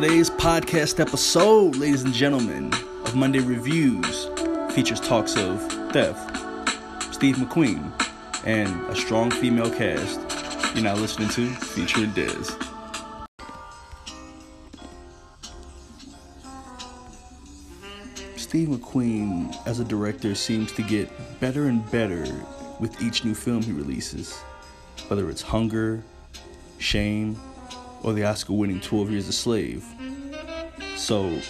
Today's podcast episode, ladies and gentlemen, of Monday Reviews features talks of theft, Steve McQueen, and a strong female cast. You're now listening to featuring Dez. Steve McQueen, as a director, seems to get better and better with each new film he releases, whether it's Hunger, Shame, or the Oscar winning 12 Years a Slave. So,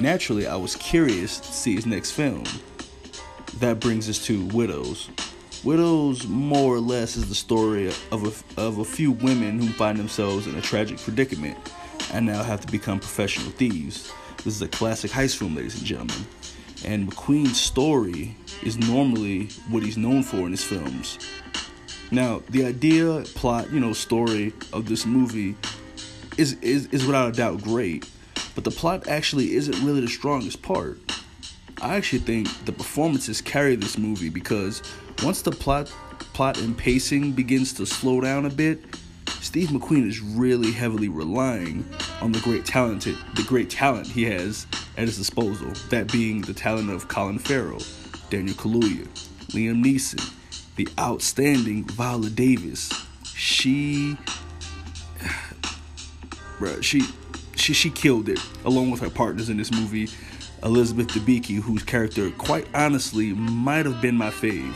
naturally, I was curious to see his next film. That brings us to Widows. Widows, more or less, is the story of a, of a few women who find themselves in a tragic predicament and now have to become professional thieves. This is a classic heist film, ladies and gentlemen. And McQueen's story is normally what he's known for in his films. Now, the idea, plot, you know, story of this movie is, is, is without a doubt great, but the plot actually isn't really the strongest part. I actually think the performances carry this movie because once the plot plot and pacing begins to slow down a bit, Steve McQueen is really heavily relying on the great talented the great talent he has at his disposal. That being the talent of Colin Farrell, Daniel Kaluuya, Liam Neeson, the outstanding Viola Davis. She, bruh, she, she, she killed it along with her partners in this movie, Elizabeth Debicki, whose character, quite honestly, might have been my fave.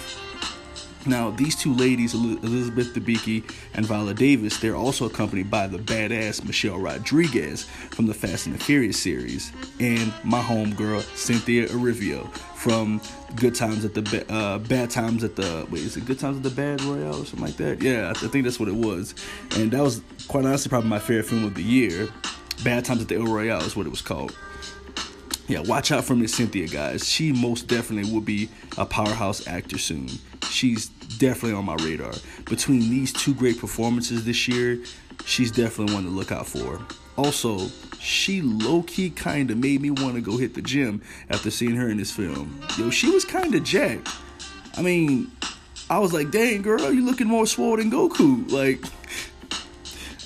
Now, these two ladies, Elizabeth Debicki and Viola Davis, they're also accompanied by the badass Michelle Rodriguez from the Fast and the Furious series, and my homegirl Cynthia Erivo from Good Times at the uh, Bad Times at the wait, is it Good Times at the Bad Royale or something like that? Yeah, I think that's what it was, and that was quite honestly probably my favorite film of the year. Bad Times at the El Royale is what it was called. Yeah, watch out for Miss Cynthia, guys. She most definitely will be a powerhouse actor soon. She's definitely on my radar. Between these two great performances this year, she's definitely one to look out for. Also, she low key kind of made me want to go hit the gym after seeing her in this film. Yo, she was kind of jacked. I mean, I was like, dang, girl, you looking more swole than Goku. Like,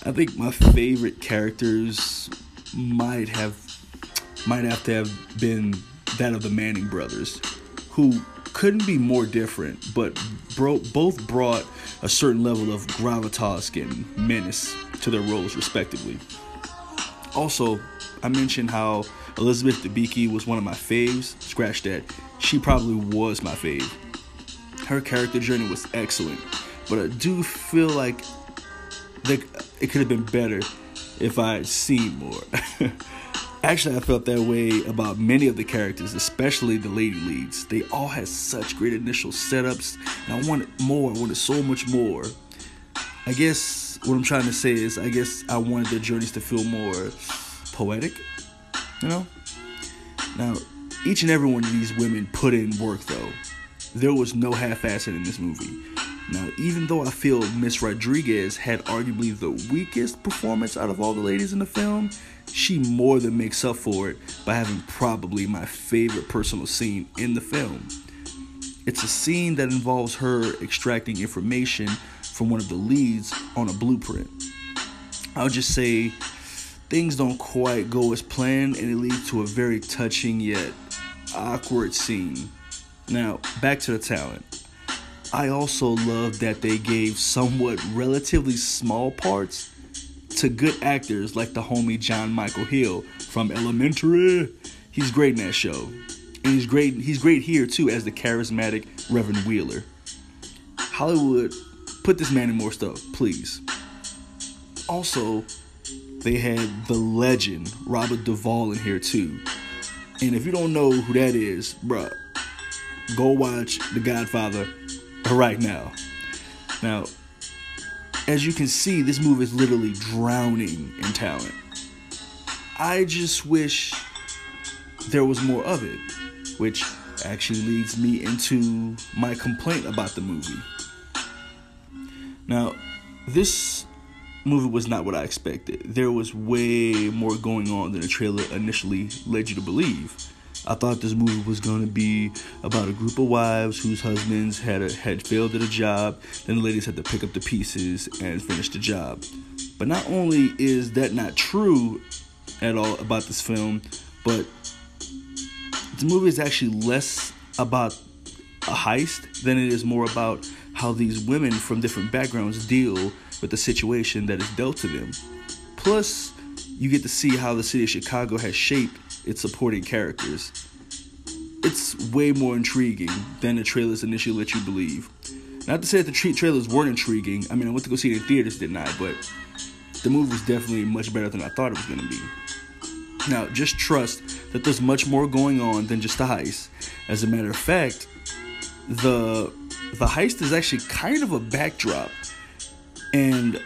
I think my favorite characters might have might have to have been that of the Manning brothers, who couldn't be more different, but bro- both brought a certain level of gravitas and menace to their roles, respectively. Also, I mentioned how Elizabeth Debicki was one of my faves. Scratch that. She probably was my fave. Her character journey was excellent, but I do feel like it could have been better if I had seen more. Actually, I felt that way about many of the characters, especially the lady leads. They all had such great initial setups, and I wanted more. I wanted so much more. I guess what I'm trying to say is, I guess I wanted their journeys to feel more poetic, you know? Now, each and every one of these women put in work, though. There was no half assing in this movie. Now, even though I feel Miss Rodriguez had arguably the weakest performance out of all the ladies in the film, she more than makes up for it by having probably my favorite personal scene in the film. It's a scene that involves her extracting information from one of the leads on a blueprint. I'll just say things don't quite go as planned and it leads to a very touching yet awkward scene. Now, back to the talent. I also love that they gave somewhat relatively small parts to good actors like the homie Jon Michael Hill from Elementary. He's great in that show. And he's great he's great here too as the charismatic Reverend Wheeler. Hollywood, put this man in more stuff, please. Also, they had the legend Robert Duvall in here too. And if you don't know who that is, bruh, go watch The Godfather right now. Now, as you can see, this movie is literally drowning in talent. I just wish there was more of it, which actually leads me into my complaint about the movie. Now, this movie was not what I expected. There was way more going on than the trailer initially led you to believe. I thought this movie was going to be about a group of wives whose husbands had a, had failed at a job. Then the ladies had to pick up the pieces and finish the job. But not only is that not true, at all about this film, but the movie is actually less about a heist than it is more about how these women from different backgrounds deal with the situation that is dealt to them. Plus, you get to see how the city of Chicago has shaped its supporting characters. It's way more intriguing than the trailers initially let you believe. Not to say that the tra- trailers weren't intriguing. I mean, I went to go see it in theaters, didn't I? But the movie was definitely much better than I thought it was going to be. Now, just trust that there's much more going on than just the heist. As a matter of fact, the the heist is actually kind of a backdrop, and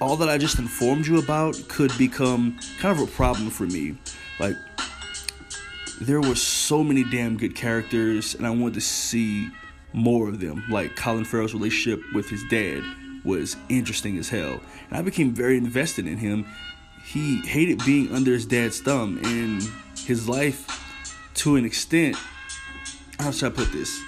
all that I just informed you about could become kind of a problem for me. Like, there were so many damn good characters, and I wanted to see more of them. Like Colin Farrell's relationship with his dad was interesting as hell, and I became very invested in him. He hated being under his dad's thumb, and his life, to an extent, how should I put this?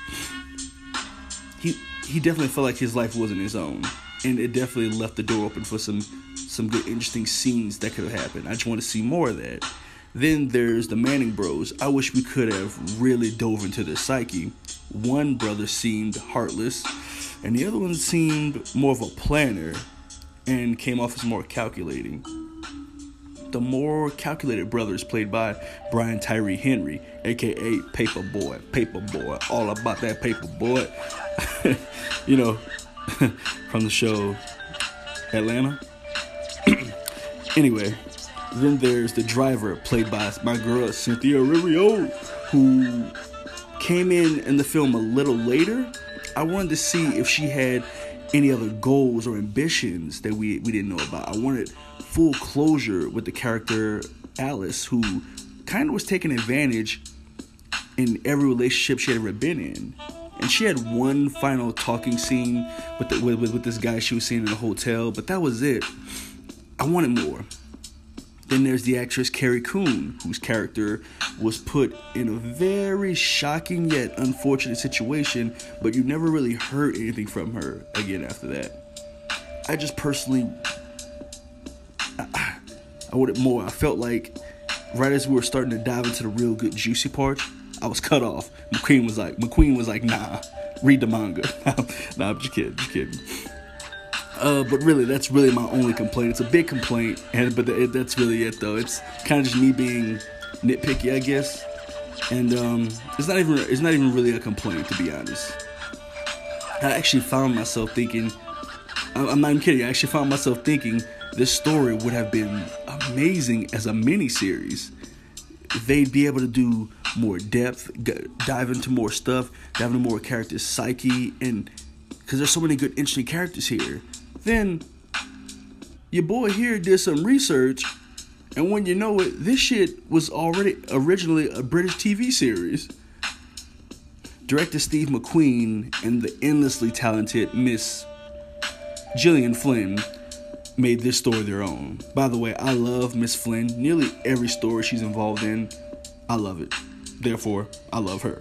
He he definitely felt like his life wasn't his own, and it definitely left the door open for some some good, interesting scenes that could have happened. I just want to see more of that. Then there's the Manning Bros. I wish we could have really dove into their psyche. One brother seemed heartless, and the other one seemed more of a planner and came off as more calculating. The more calculated brothers played by Brian Tyree Henry, aka Paper Boi, Paper Boi, all about that Paper Boi. you know, from the show Atlanta. anyway, then there's the driver, played by my girl Cynthia Erivo, who came in in the film a little later. I wanted to see if she had any other goals or ambitions that we, we didn't know about. I wanted full closure with the character Alice, who kind of was taking advantage in every relationship she had ever been in. And she had one final talking scene with, the, with, with, with this guy she was seeing in the hotel, but that was it. I wanted more. Then there's the actress Carrie Coon, whose character was put in a very shocking yet unfortunate situation, but you never really heard anything from her again after that. I just personally, I, I wanted more. I felt like right as we were starting to dive into the real good juicy parts, I was cut off. McQueen was like, McQueen was like, nah, read the manga. nah, I'm just kidding, just kidding. Uh, but really, that's really my only complaint. It's a big complaint, and but it, that's really it though. It's kind of just me being nitpicky, I guess. And um, it's not even it's not even really a complaint to be honest. I actually found myself thinking, I'm not even kidding. I actually found myself thinking this story would have been amazing as a mini series. They'd be able to do more depth, dive into more stuff, dive into more characters' psyche, and because there's so many good, interesting characters here. Then your boy here did some research, and when you know it, this shit was already originally a British TV series. Director Steve McQueen and the endlessly talented Miss Gillian Flynn made this story their own. By the way, I love Miss Flynn. Nearly every story she's involved in, I love it. Therefore, I love her.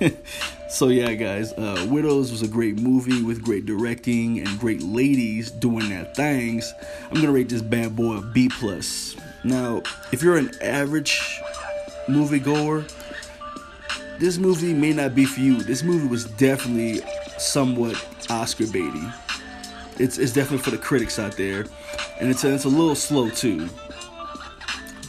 so yeah, guys, uh, Widows was a great movie with great directing and great ladies doing their things. I'm gonna rate this bad boy a B plus. Now, if you're an average moviegoer, this movie may not be for you. This movie was definitely somewhat Oscar baity. It's it's definitely for the critics out there, and it's a, it's a little slow too.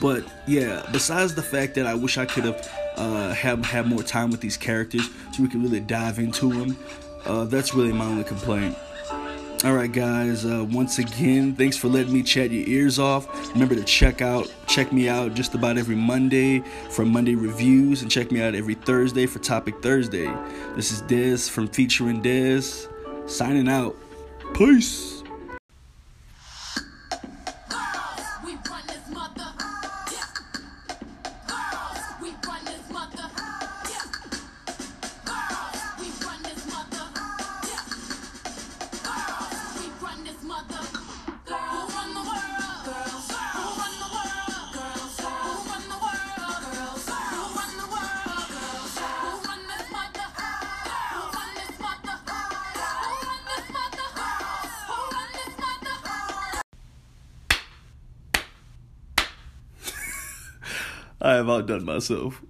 But yeah, besides the fact that I wish I could have uh, have have more time with these characters so we can really dive into them. Uh, that's really my only complaint. All right, guys. Uh, once again, thanks for letting me chat your ears off. Remember to check out, check me out just about every Monday for Monday reviews, and check me out every Thursday for Topic Thursday. This is Dez from Featuring Dez, signing out. Peace. I have outdone myself.